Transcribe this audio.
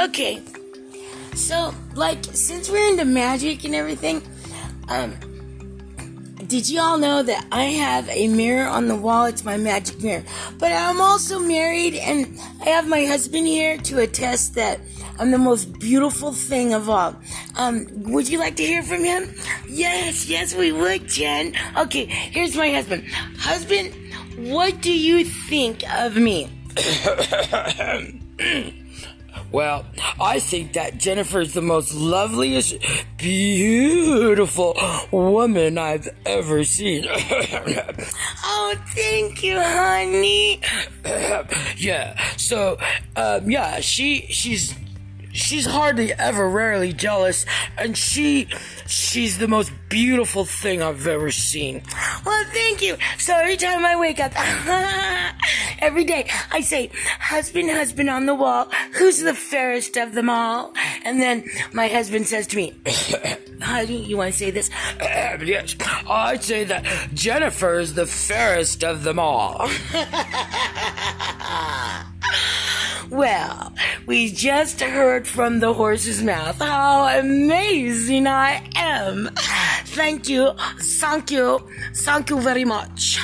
Okay. So, like, since we're into magic and everything, um, did you all know that I have a mirror on the wall? It's my magic mirror. But I'm also married and I have my husband here to attest that I'm the most beautiful thing of all. Um, would you like to hear from him? Yes, yes, we would, Jen. Okay, here's my husband. Husband, what do you think of me? Well, I think that Jennifer is the most loveliest, beautiful woman I've ever seen. oh, thank you, honey. yeah. So, um, yeah, she she's she's hardly ever rarely jealous and she she's the most beautiful thing I've ever seen. Well, thank you. So every time I wake up, every day, I say, husband, husband on the wall, who's the fairest of them all? And then my husband says to me, honey, you want to say this? yes. I'd say that Jennifer is the fairest of them all. Well, we just heard from the horse's mouth how amazing I am. Thank you, thank you, thank you very much.